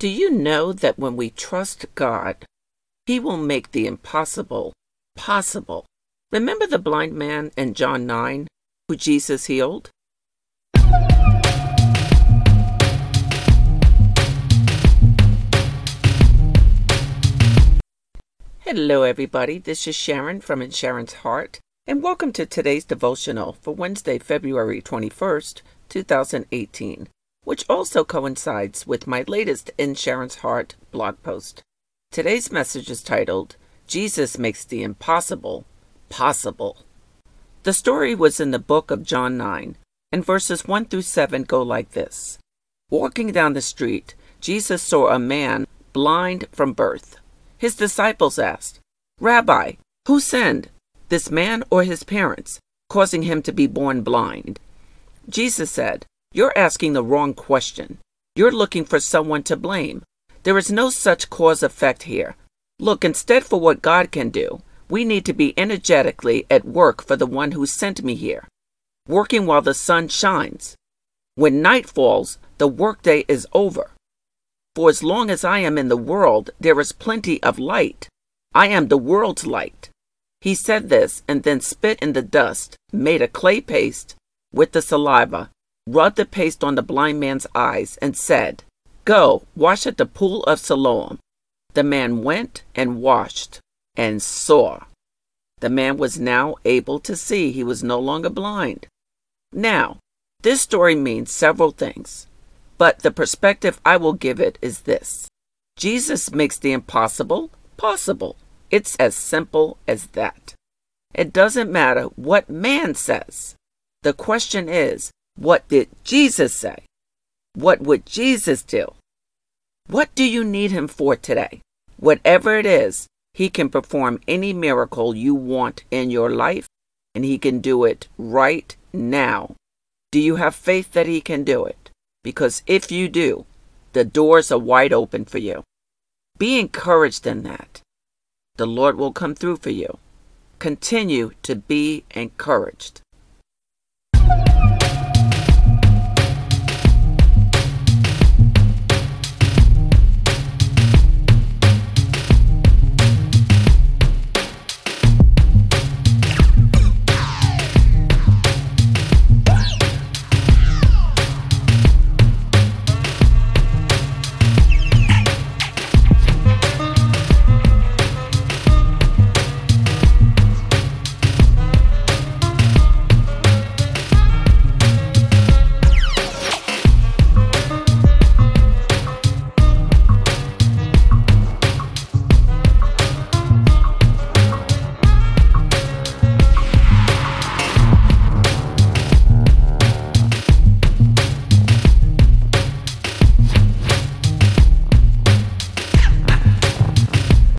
Do you know that when we trust God, He will make the impossible possible? Remember the blind man in John 9 who Jesus healed? Hello, everybody. This is Sharon from In Sharon's Heart, and welcome to today's devotional for Wednesday, February 21st, 2018 which also coincides with my latest In Sharon's Heart blog post. Today's message is titled, Jesus Makes the Impossible Possible. The story was in the book of John 9, and verses 1 through 7 go like this Walking down the street, Jesus saw a man blind from birth. His disciples asked, Rabbi, who sinned, this man or his parents, causing him to be born blind? Jesus said, you're asking the wrong question. You're looking for someone to blame. There is no such cause effect here. Look, instead for what God can do, we need to be energetically at work for the one who sent me here, working while the sun shines. When night falls, the workday is over. For as long as I am in the world, there is plenty of light. I am the world's light. He said this and then spit in the dust, made a clay paste with the saliva, rubbed the paste on the blind man's eyes, and said, Go, wash at the pool of Siloam. The man went and washed and saw. The man was now able to see. He was no longer blind. Now, this story means several things, but the perspective I will give it is this Jesus makes the impossible possible. It's as simple as that. It doesn't matter what man says. The question is, what did Jesus say? What would Jesus do? What do you need him for today? Whatever it is, he can perform any miracle you want in your life, and he can do it right now. Do you have faith that he can do it? Because if you do, the doors are wide open for you. Be encouraged in that. The Lord will come through for you. Continue to be encouraged.